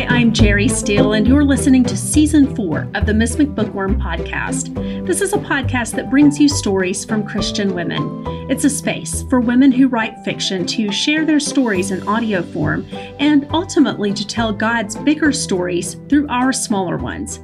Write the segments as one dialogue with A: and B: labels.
A: Hi, I'm Jerry Steele, and you're listening to season four of the Miss McBookworm podcast. This is a podcast that brings you stories from Christian women. It's a space for women who write fiction to share their stories in audio form and ultimately to tell God's bigger stories through our smaller ones.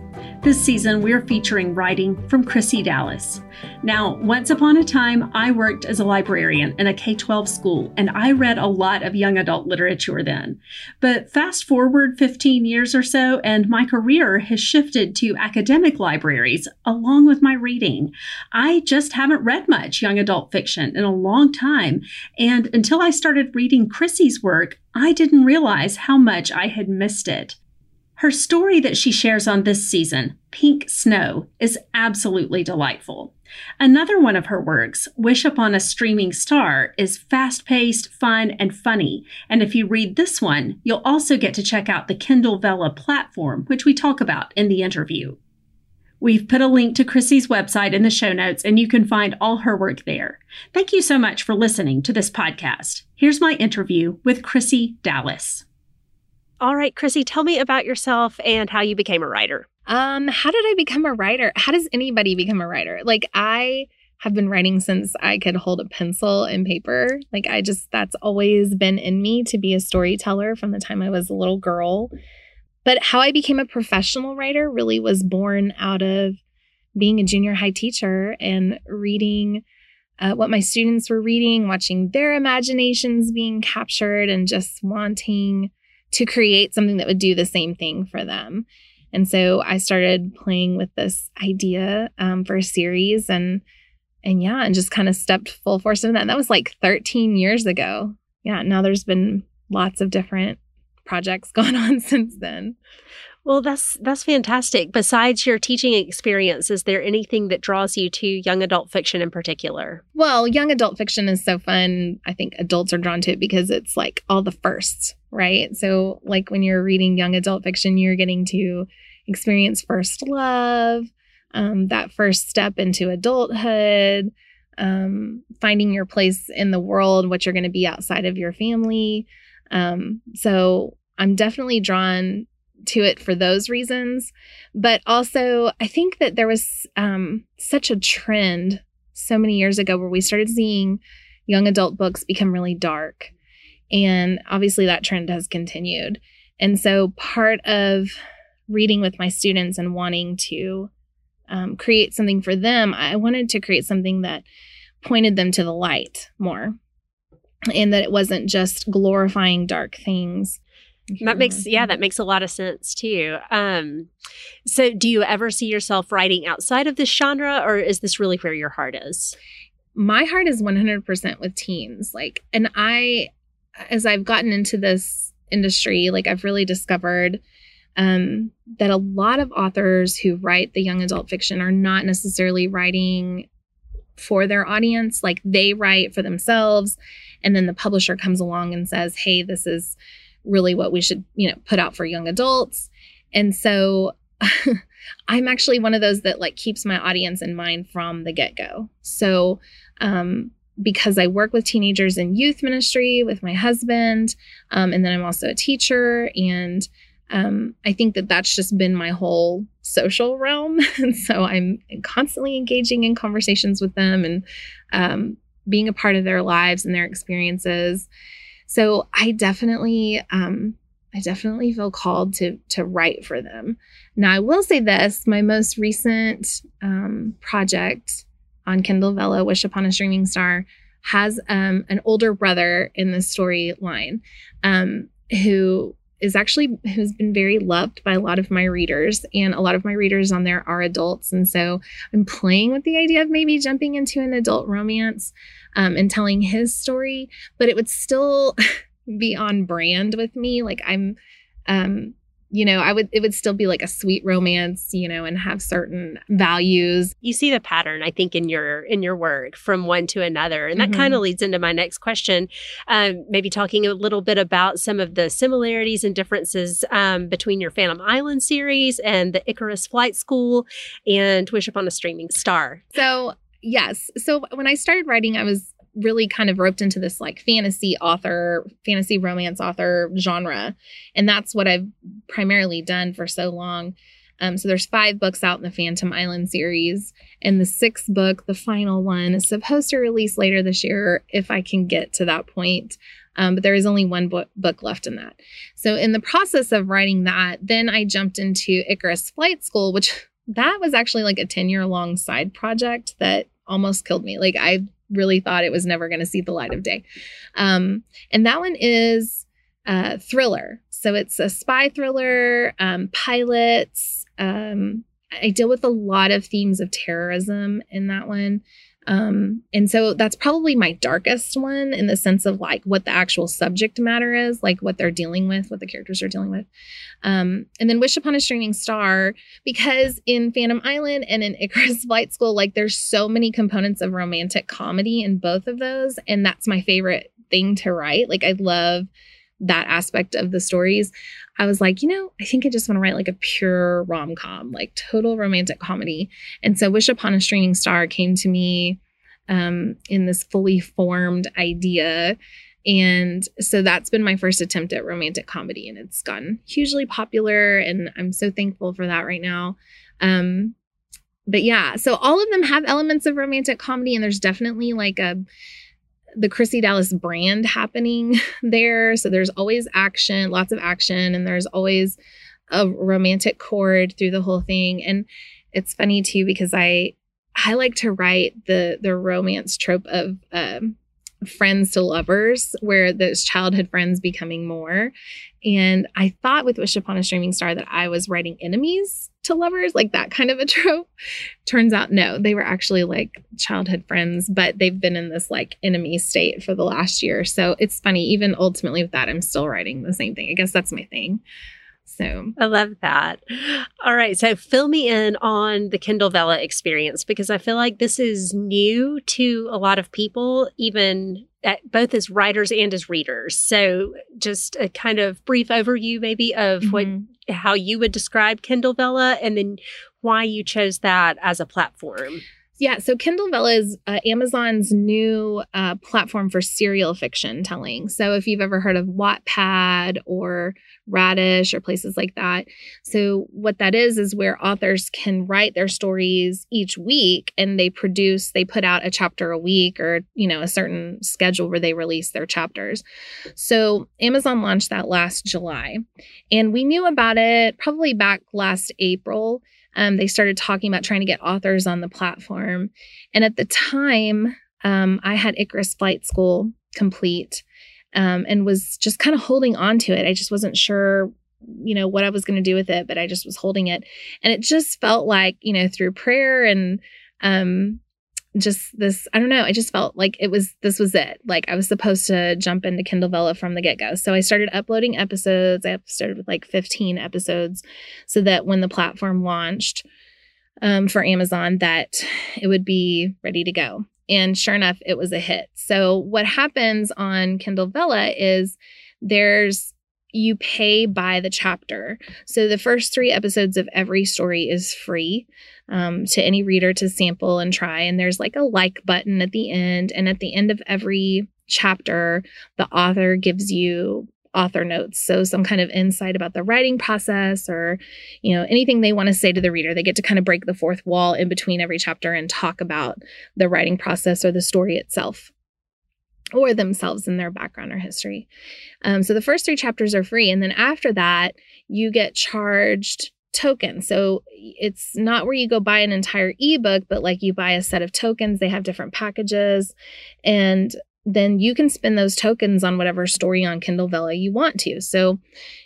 A: This season, we're featuring writing from Chrissy Dallas. Now, once upon a time, I worked as a librarian in a K 12 school, and I read a lot of young adult literature then. But fast forward 15 years or so, and my career has shifted to academic libraries along with my reading. I just haven't read much young adult fiction in a long time, and until I started reading Chrissy's work, I didn't realize how much I had missed it. Her story that she shares on this season, Pink Snow, is absolutely delightful. Another one of her works, Wish Upon a Streaming Star, is fast paced, fun, and funny. And if you read this one, you'll also get to check out the Kindle Vella platform, which we talk about in the interview. We've put a link to Chrissy's website in the show notes, and you can find all her work there. Thank you so much for listening to this podcast. Here's my interview with Chrissy Dallas. All right, Chrissy, tell me about yourself and how you became a writer.
B: Um, how did I become a writer? How does anybody become a writer? Like I have been writing since I could hold a pencil and paper. Like I just that's always been in me to be a storyteller from the time I was a little girl. But how I became a professional writer really was born out of being a junior high teacher and reading uh, what my students were reading, watching their imaginations being captured, and just wanting to create something that would do the same thing for them. And so I started playing with this idea um, for a series and and yeah, and just kind of stepped full force into that. And that was like 13 years ago. Yeah, now there's been lots of different projects going on since then.
A: Well, that's that's fantastic. Besides your teaching experience, is there anything that draws you to young adult fiction in particular?
B: Well, young adult fiction is so fun. I think adults are drawn to it because it's like all the firsts, right? So, like when you're reading young adult fiction, you're getting to experience first love, um, that first step into adulthood, um, finding your place in the world, what you're going to be outside of your family. Um, so, I'm definitely drawn to it for those reasons. But also, I think that there was um, such a trend so many years ago where we started seeing young adult books become really dark. And obviously, that trend has continued. And so, part of reading with my students and wanting to um, create something for them, I wanted to create something that pointed them to the light more and that it wasn't just glorifying dark things
A: that makes yeah, that makes a lot of sense too. Um, so do you ever see yourself writing outside of this genre, or is this really where your heart is?
B: My heart is 100% with teens. Like, and I, as I've gotten into this industry, like I've really discovered um, that a lot of authors who write the young adult fiction are not necessarily writing for their audience. Like they write for themselves, and then the publisher comes along and says, "Hey, this is." Really what we should, you know, put out for young adults. And so I'm actually one of those that like keeps my audience in mind from the get-go. So um because I work with teenagers in youth ministry with my husband, um, and then I'm also a teacher, and um, I think that that's just been my whole social realm. and so I'm constantly engaging in conversations with them and um, being a part of their lives and their experiences. So I definitely, um, I definitely feel called to to write for them. Now I will say this: my most recent um, project on Kindle Vella, Wish Upon a Streaming Star, has um, an older brother in the storyline um, who is actually who's been very loved by a lot of my readers and a lot of my readers on there are adults and so i'm playing with the idea of maybe jumping into an adult romance um, and telling his story but it would still be on brand with me like i'm um, you know, I would it would still be like a sweet romance, you know, and have certain values.
A: You see the pattern, I think, in your in your work from one to another, and that mm-hmm. kind of leads into my next question. Um, maybe talking a little bit about some of the similarities and differences um, between your Phantom Island series and the Icarus Flight School and Wish Upon a Streaming Star.
B: So yes, so when I started writing, I was really kind of roped into this like fantasy author, fantasy romance author genre. And that's what I've primarily done for so long. Um, so there's five books out in the Phantom Island series, and the sixth book, the final one, is supposed to release later this year if I can get to that point. Um, but there is only one book, book left in that. So in the process of writing that, then I jumped into Icarus Flight School, which that was actually like a 10 year long side project that almost killed me. Like I really thought it was never going to see the light of day. Um, and that one is a thriller. So it's a spy thriller, um, pilots. Um, I deal with a lot of themes of terrorism in that one. Um, and so that's probably my darkest one in the sense of like what the actual subject matter is, like what they're dealing with, what the characters are dealing with. Um, and then Wish Upon a Streaming Star, because in Phantom Island and in Icarus Flight School, like there's so many components of romantic comedy in both of those. And that's my favorite thing to write. Like I love that aspect of the stories. I was like, you know, I think I just want to write like a pure rom com, like total romantic comedy. And so Wish Upon a Streaming Star came to me um, in this fully formed idea. And so that's been my first attempt at romantic comedy, and it's gotten hugely popular. And I'm so thankful for that right now. Um, but yeah, so all of them have elements of romantic comedy, and there's definitely like a the Chrissy Dallas brand happening there. So there's always action, lots of action, and there's always a romantic chord through the whole thing. And it's funny too because I I like to write the the romance trope of um, friends to lovers, where those childhood friends becoming more. And I thought with Wish Upon a Streaming Star that I was writing enemies to lovers, like that kind of a trope. Turns out, no, they were actually like childhood friends, but they've been in this like enemy state for the last year. So it's funny, even ultimately with that, I'm still writing the same thing. I guess that's my thing. So
A: I love that. All right. So fill me in on the Kindle Vella experience because I feel like this is new to a lot of people, even at, both as writers and as readers. So just a kind of brief overview maybe of mm-hmm. what how you would describe Kindle Vella and then why you chose that as a platform.
B: Yeah, so Kindle Vella is uh, Amazon's new uh, platform for serial fiction telling. So if you've ever heard of Wattpad or Radish or places like that. So what that is is where authors can write their stories each week and they produce, they put out a chapter a week or, you know, a certain schedule where they release their chapters. So Amazon launched that last July. And we knew about it probably back last April um, they started talking about trying to get authors on the platform. And at the time, um, I had Icarus Flight School complete um, and was just kind of holding on to it. I just wasn't sure, you know, what I was going to do with it, but I just was holding it. And it just felt like, you know, through prayer and um, just this i don't know i just felt like it was this was it. Like i was supposed to jump into kindle vella from the get-go. So i started uploading episodes. I started with like 15 episodes so that when the platform launched um, for amazon that it would be ready to go. And sure enough it was a hit. So what happens on kindle vella is there's you pay by the chapter. So the first three episodes of every story is free um, to any reader to sample and try. And there's like a like button at the end. And at the end of every chapter, the author gives you author notes. So some kind of insight about the writing process or, you know, anything they want to say to the reader. They get to kind of break the fourth wall in between every chapter and talk about the writing process or the story itself or themselves and their background or history. Um, so the first three chapters are free. And then after that, you get charged tokens. So it's not where you go buy an entire ebook, but like you buy a set of tokens. They have different packages. And then you can spend those tokens on whatever story on Kindle Vella you want to. So,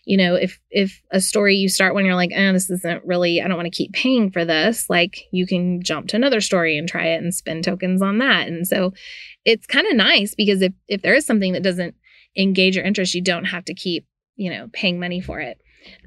B: you know, if if a story you start when you're like, oh, this isn't really, I don't want to keep paying for this, like you can jump to another story and try it and spend tokens on that. And so it's kind of nice because if if there is something that doesn't engage your interest, you don't have to keep, you know, paying money for it.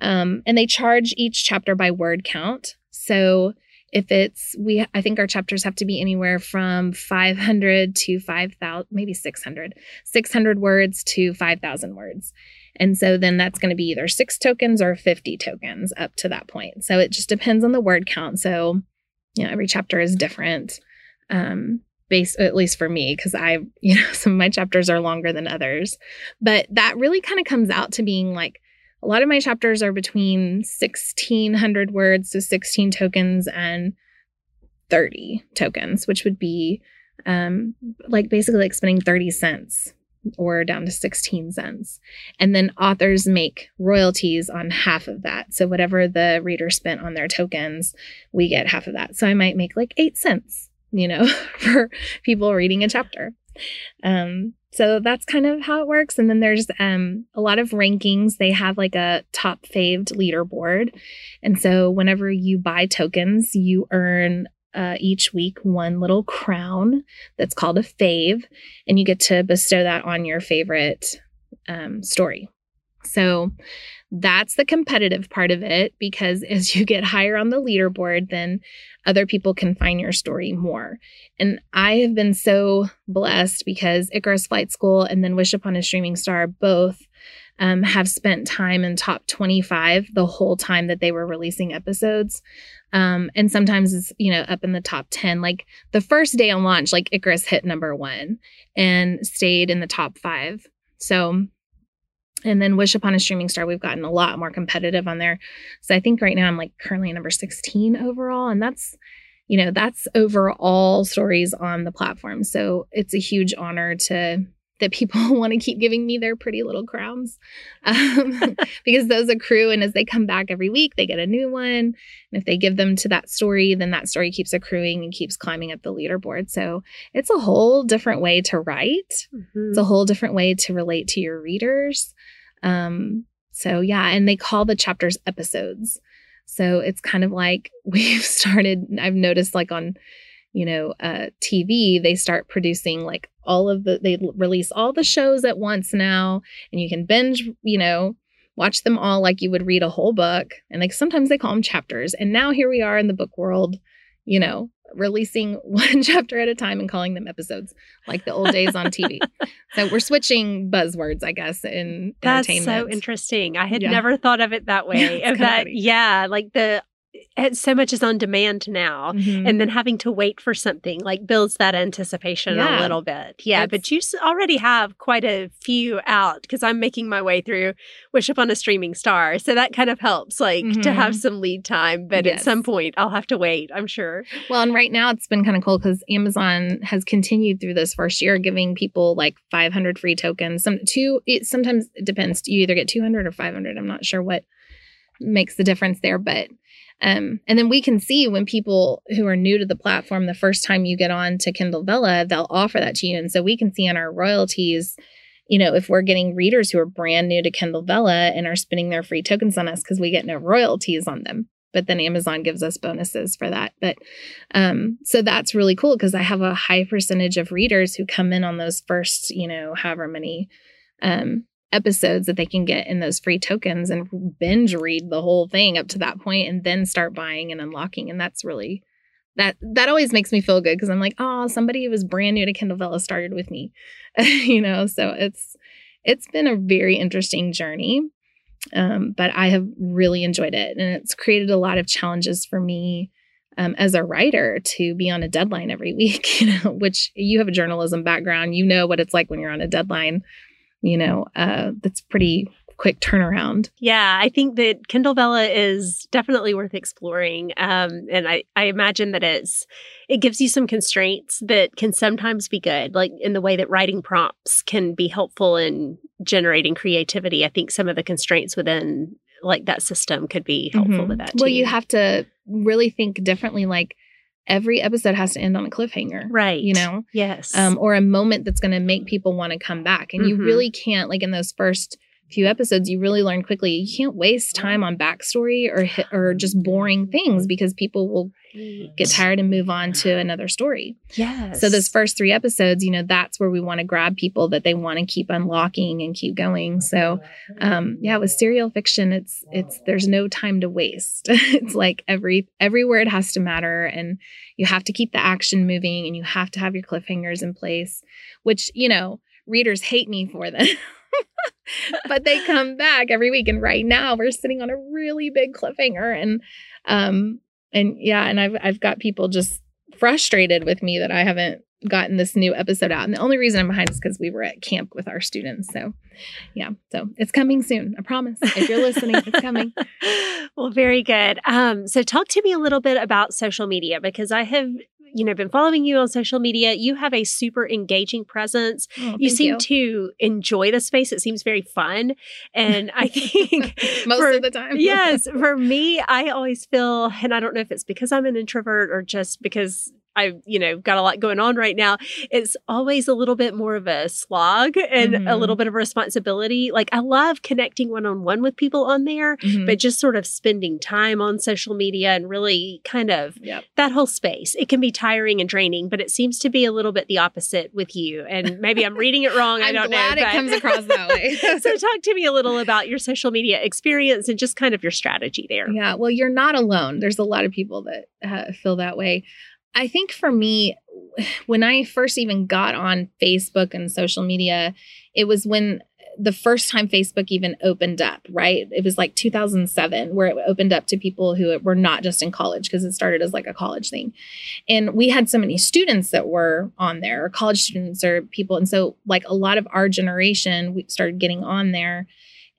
B: Um, and they charge each chapter by word count. So if it's we i think our chapters have to be anywhere from 500 to 5000 maybe 600 600 words to 5000 words and so then that's going to be either six tokens or 50 tokens up to that point so it just depends on the word count so you know every chapter is different um based at least for me because I, you know, some of my chapters are longer than others. But that really kind of comes out to being like a lot of my chapters are between 1600 words to 16 tokens and 30 tokens, which would be um, like basically like spending 30 cents or down to 16 cents. And then authors make royalties on half of that. So whatever the reader spent on their tokens, we get half of that. So I might make like 8 cents, you know, for people reading a chapter. Um so that's kind of how it works. And then there's um, a lot of rankings. They have like a top faved leaderboard. And so whenever you buy tokens, you earn uh, each week one little crown that's called a fave, and you get to bestow that on your favorite um, story. So that's the competitive part of it because as you get higher on the leaderboard, then other people can find your story more. And I have been so blessed because Icarus Flight School and then Wish Upon a Streaming Star both um, have spent time in top 25 the whole time that they were releasing episodes. Um, and sometimes it's, you know, up in the top 10. Like the first day on launch, like Icarus hit number one and stayed in the top five. So, and then Wish Upon a Streaming Star, we've gotten a lot more competitive on there. So I think right now I'm like currently number 16 overall. And that's, you know, that's over all stories on the platform. So it's a huge honor to that people want to keep giving me their pretty little crowns um, because those accrue. And as they come back every week, they get a new one. And if they give them to that story, then that story keeps accruing and keeps climbing up the leaderboard. So it's a whole different way to write, mm-hmm. it's a whole different way to relate to your readers. Um, so, yeah, and they call the chapters episodes. So it's kind of like we've started, I've noticed like on you know, uh, TV, they start producing like all of the, they release all the shows at once now, and you can binge, you know, watch them all like you would read a whole book. And like sometimes they call them chapters. And now here we are in the book world, you know, releasing one chapter at a time and calling them episodes like the old days on TV. so we're switching buzzwords, I guess, in entertainment.
A: That's so interesting. I had yeah. never thought of it that way. of that, funny. yeah, like the so much is on demand now mm-hmm. and then having to wait for something like builds that anticipation yeah. a little bit yeah but you already have quite a few out because i'm making my way through wish upon a streaming star so that kind of helps like mm-hmm. to have mm-hmm. some lead time but yes. at some point i'll have to wait i'm sure
B: well and right now it's been kind of cool because amazon has continued through this first year giving people like 500 free tokens some two it sometimes it depends you either get 200 or 500 i'm not sure what makes the difference there but um, and then we can see when people who are new to the platform, the first time you get on to Kindle Vella, they'll offer that to you. And so we can see on our royalties, you know, if we're getting readers who are brand new to Kindle Vella and are spending their free tokens on us because we get no royalties on them. But then Amazon gives us bonuses for that. But um, so that's really cool because I have a high percentage of readers who come in on those first, you know, however many um, episodes that they can get in those free tokens and binge read the whole thing up to that point and then start buying and unlocking. And that's really that that always makes me feel good because i'm like oh somebody who was brand new to kindle vella started with me. You know so it's it's been a very interesting journey um, but i have really enjoyed it. And it's created a lot of challenges for me um, as a writer to be on a deadline every week you know which you have a journalism background. You know what it's like when you're on a deadline you know, uh, that's pretty quick turnaround.
A: Yeah, I think that Kindle Vella is definitely worth exploring. Um, and I, I imagine that it's it gives you some constraints that can sometimes be good, like in the way that writing prompts can be helpful in generating creativity. I think some of the constraints within like that system could be helpful mm-hmm. with that.
B: Too. Well, you have to really think differently, like every episode has to end on a cliffhanger.
A: Right.
B: You know?
A: Yes.
B: Um, or a moment that's going to make people want to come back. And mm-hmm. you really can't, like in those first few episodes, you really learn quickly you can't waste time on backstory or or just boring things because people will get tired and move on to another story.
A: Yes.
B: So those first three episodes, you know, that's where we want to grab people that they want to keep unlocking and keep going. So um yeah, with serial fiction, it's it's there's no time to waste. it's like every every word has to matter and you have to keep the action moving and you have to have your cliffhangers in place, which, you know, readers hate me for them. but they come back every week and right now we're sitting on a really big cliffhanger and um and yeah, and I've I've got people just frustrated with me that I haven't gotten this new episode out. And the only reason I'm behind is because we were at camp with our students. So, yeah, so it's coming soon. I promise. If you're listening, it's coming.
A: well, very good. Um, so, talk to me a little bit about social media because I have you know been following you on social media you have a super engaging presence. Oh, you seem you. to enjoy the space. It seems very fun. And i think
B: most for, of the time.
A: yes for me i always feel and i don't know if it's because i'm an introvert or just because I, you know, got a lot going on right now. It's always a little bit more of a slog and mm-hmm. a little bit of responsibility. Like I love connecting one on one with people on there, mm-hmm. but just sort of spending time on social media and really kind of yep. that whole space. It can be tiring and draining, but it seems to be a little bit the opposite with you. And maybe I'm reading it wrong. I don't know.
B: it comes across that way.
A: so talk to me a little about your social media experience and just kind of your strategy there.
B: Yeah. Well, you're not alone. There's a lot of people that uh, feel that way. I think for me, when I first even got on Facebook and social media, it was when the first time Facebook even opened up, right? It was like 2007 where it opened up to people who were not just in college because it started as like a college thing. And we had so many students that were on there, or college students or people. And so, like a lot of our generation, we started getting on there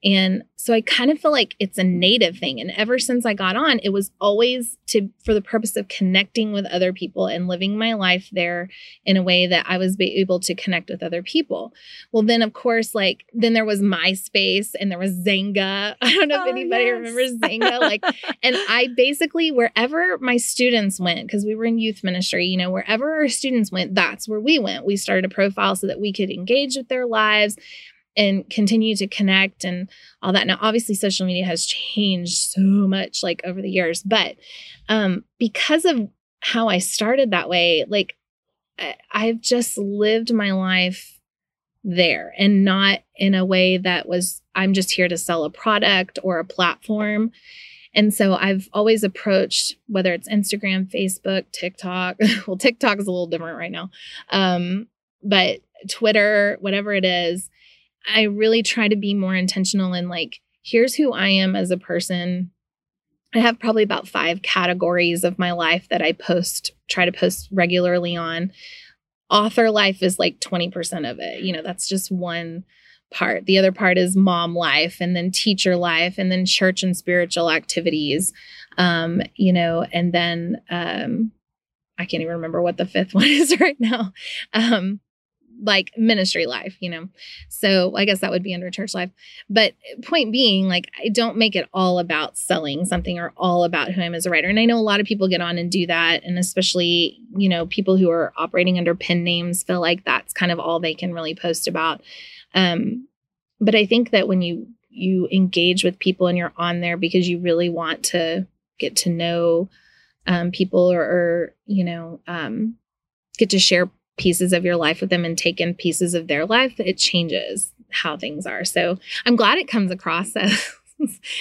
B: and so I kind of feel like it's a native thing. And ever since I got on, it was always to for the purpose of connecting with other people and living my life there in a way that I was able to connect with other people. Well, then of course, like then there was MySpace and there was Xanga. I don't know oh, if anybody yes. remembers Xanga. Like, and I basically wherever my students went, because we were in youth ministry, you know, wherever our students went, that's where we went. We started a profile so that we could engage with their lives and continue to connect and all that. Now, obviously, social media has changed so much like over the years, but um, because of how I started that way, like I've just lived my life there and not in a way that was, I'm just here to sell a product or a platform. And so I've always approached whether it's Instagram, Facebook, TikTok. well, TikTok is a little different right now. Um, but Twitter, whatever it is, I really try to be more intentional in like, here's who I am as a person. I have probably about five categories of my life that I post, try to post regularly on. Author life is like 20% of it. You know, that's just one part. The other part is mom life and then teacher life and then church and spiritual activities. Um, you know, and then um I can't even remember what the fifth one is right now. Um, like ministry life, you know. So I guess that would be under church life. But point being, like, I don't make it all about selling something or all about who I am as a writer. And I know a lot of people get on and do that. And especially, you know, people who are operating under pen names feel like that's kind of all they can really post about. Um, but I think that when you you engage with people and you're on there because you really want to get to know um, people or, or you know um, get to share pieces of your life with them and take in pieces of their life, it changes how things are. So I'm glad it comes across as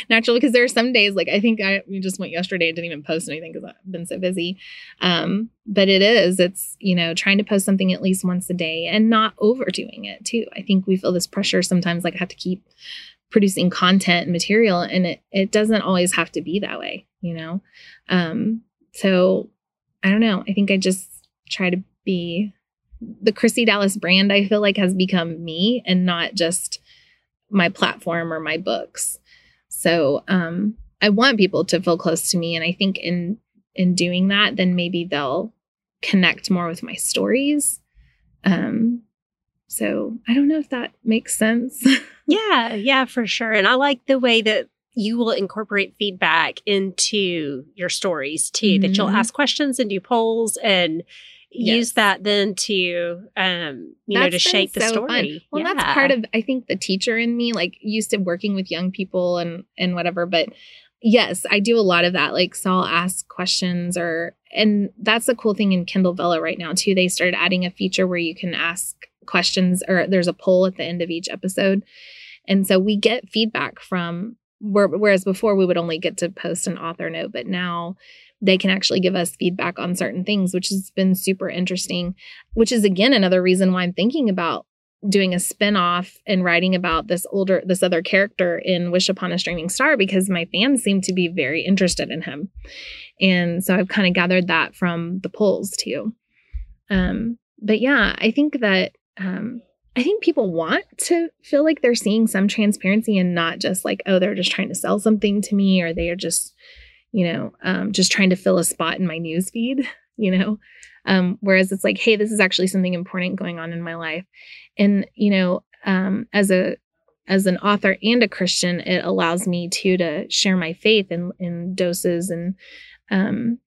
B: natural because there are some days like I think I just went yesterday and didn't even post anything because I've been so busy. Um, but it is, it's, you know, trying to post something at least once a day and not overdoing it too. I think we feel this pressure sometimes like I have to keep producing content and material and it, it doesn't always have to be that way, you know? Um, so I don't know. I think I just try to be the Chrissy Dallas brand, I feel like, has become me and not just my platform or my books. So um, I want people to feel close to me, and I think in in doing that, then maybe they'll connect more with my stories. Um, so I don't know if that makes sense.
A: yeah, yeah, for sure. And I like the way that you will incorporate feedback into your stories too. Mm-hmm. That you'll mm-hmm. ask questions and do polls and yes. use that then to um you that's know to shape the story.
B: Fun. Well, yeah. that's part of I think the teacher in me, like used to working with young people and and whatever, but yes, I do a lot of that. Like so I'll ask questions or and that's the cool thing in Kindle Vella right now too. They started adding a feature where you can ask questions or there's a poll at the end of each episode. And so we get feedback from whereas before we would only get to post an author note, but now they can actually give us feedback on certain things, which has been super interesting, which is again another reason why I'm thinking about doing a spin-off and writing about this older this other character in Wish Upon a Streaming Star because my fans seem to be very interested in him. And so I've kind of gathered that from the polls too. Um but yeah, I think that um, I think people want to feel like they're seeing some transparency and not just like, oh, they're just trying to sell something to me or they are just, you know, um, just trying to fill a spot in my news feed, you know? Um, whereas it's like, hey, this is actually something important going on in my life. And, you know, um, as a as an author and a Christian, it allows me to to share my faith in in doses and um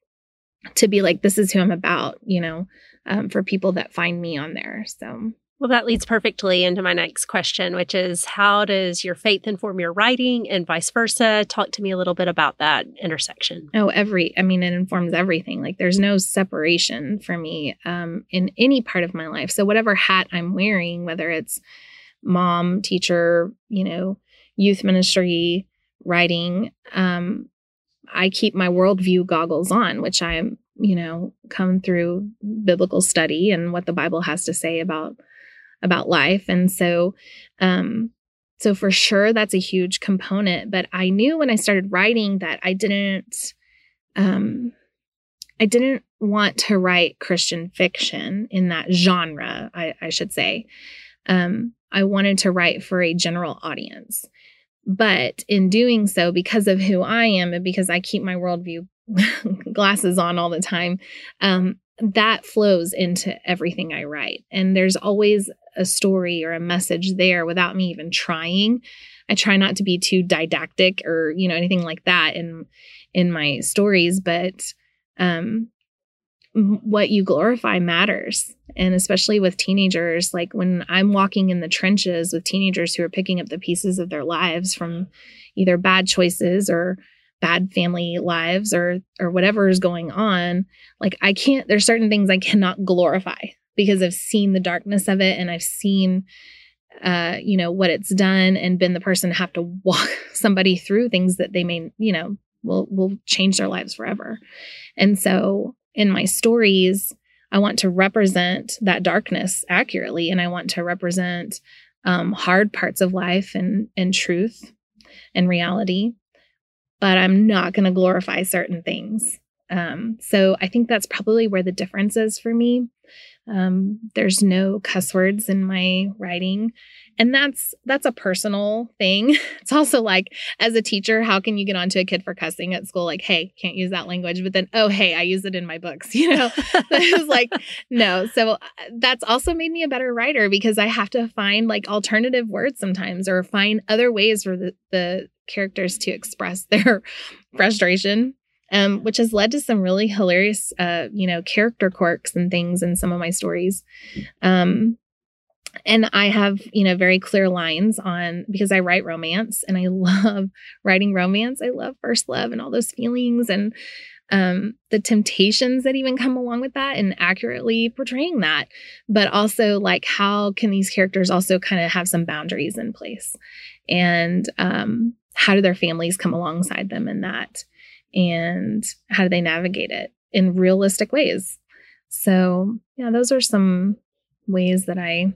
B: to be like, this is who I'm about, you know, um, for people that find me on there. So
A: well, that leads perfectly into my next question, which is how does your faith inform your writing and vice versa? Talk to me a little bit about that intersection.
B: Oh, every, I mean, it informs everything. Like there's no separation for me um, in any part of my life. So, whatever hat I'm wearing, whether it's mom, teacher, you know, youth ministry, writing, um, I keep my worldview goggles on, which I'm, you know, come through biblical study and what the Bible has to say about about life. And so, um, so for sure that's a huge component. But I knew when I started writing that I didn't, um, I didn't want to write Christian fiction in that genre, I, I should say. Um, I wanted to write for a general audience. But in doing so, because of who I am and because I keep my worldview glasses on all the time, um, that flows into everything I write. And there's always a story or a message there without me even trying. I try not to be too didactic or, you know, anything like that in in my stories, but um what you glorify matters. And especially with teenagers, like when I'm walking in the trenches with teenagers who are picking up the pieces of their lives from either bad choices or bad family lives or or whatever is going on like i can't there's certain things i cannot glorify because i've seen the darkness of it and i've seen uh you know what it's done and been the person to have to walk somebody through things that they may you know will will change their lives forever. And so in my stories i want to represent that darkness accurately and i want to represent um, hard parts of life and and truth and reality but I'm not going to glorify certain things. Um, so I think that's probably where the difference is for me. Um, there's no cuss words in my writing, and that's that's a personal thing. It's also like as a teacher, how can you get onto a kid for cussing at school? Like, hey, can't use that language, but then oh hey, I use it in my books. You know, it's like no. So uh, that's also made me a better writer because I have to find like alternative words sometimes, or find other ways for the the characters to express their frustration um, which has led to some really hilarious, uh, you know, character quirks and things in some of my stories. Um, and I have, you know, very clear lines on because I write romance and I love writing romance. I love first love and all those feelings and um, the temptations that even come along with that and accurately portraying that. But also, like, how can these characters also kind of have some boundaries in place? And um, how do their families come alongside them in that? And how do they navigate it in realistic ways? So, yeah, those are some ways that I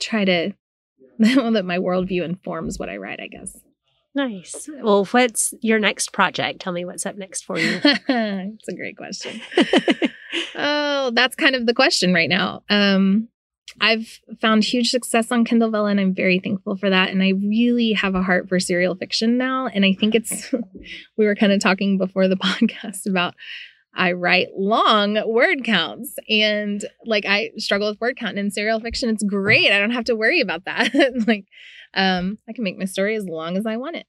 B: try to, that my worldview informs what I write, I guess.
A: Nice. Well, what's your next project? Tell me what's up next for you.
B: it's a great question. oh, that's kind of the question right now. Um, I've found huge success on Kindle Vella, and I'm very thankful for that. And I really have a heart for serial fiction now. And I think it's, we were kind of talking before the podcast about I write long word counts and like I struggle with word count and in serial fiction. It's great. I don't have to worry about that. like, um, I can make my story as long as I want it.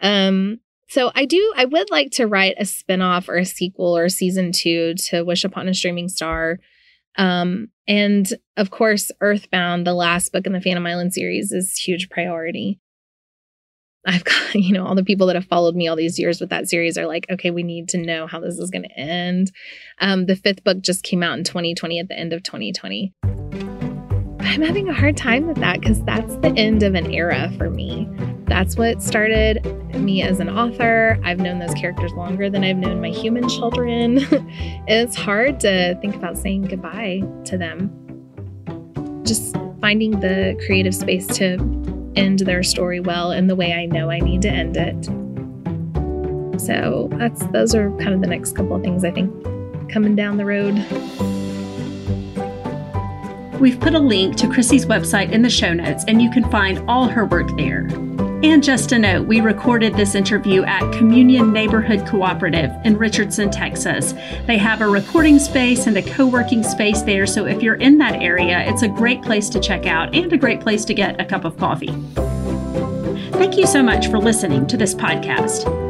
B: Um, so I do, I would like to write a spinoff or a sequel or a season two to Wish Upon a Streaming Star. Um, and of course, Earthbound, the last book in the Phantom Island series, is huge priority. I've got, you know, all the people that have followed me all these years with that series are like, okay, we need to know how this is going to end. Um, the fifth book just came out in 2020 at the end of 2020. I'm having a hard time with that because that's the end of an era for me. That's what started me as an author. I've known those characters longer than I've known my human children. it's hard to think about saying goodbye to them. Just finding the creative space to end their story well in the way I know I need to end it. So that's those are kind of the next couple of things I think coming down the road.
A: We've put a link to Chrissy's website in the show notes, and you can find all her work there. And just a note, we recorded this interview at Communion Neighborhood Cooperative in Richardson, Texas. They have a recording space and a co working space there, so if you're in that area, it's a great place to check out and a great place to get a cup of coffee. Thank you so much for listening to this podcast.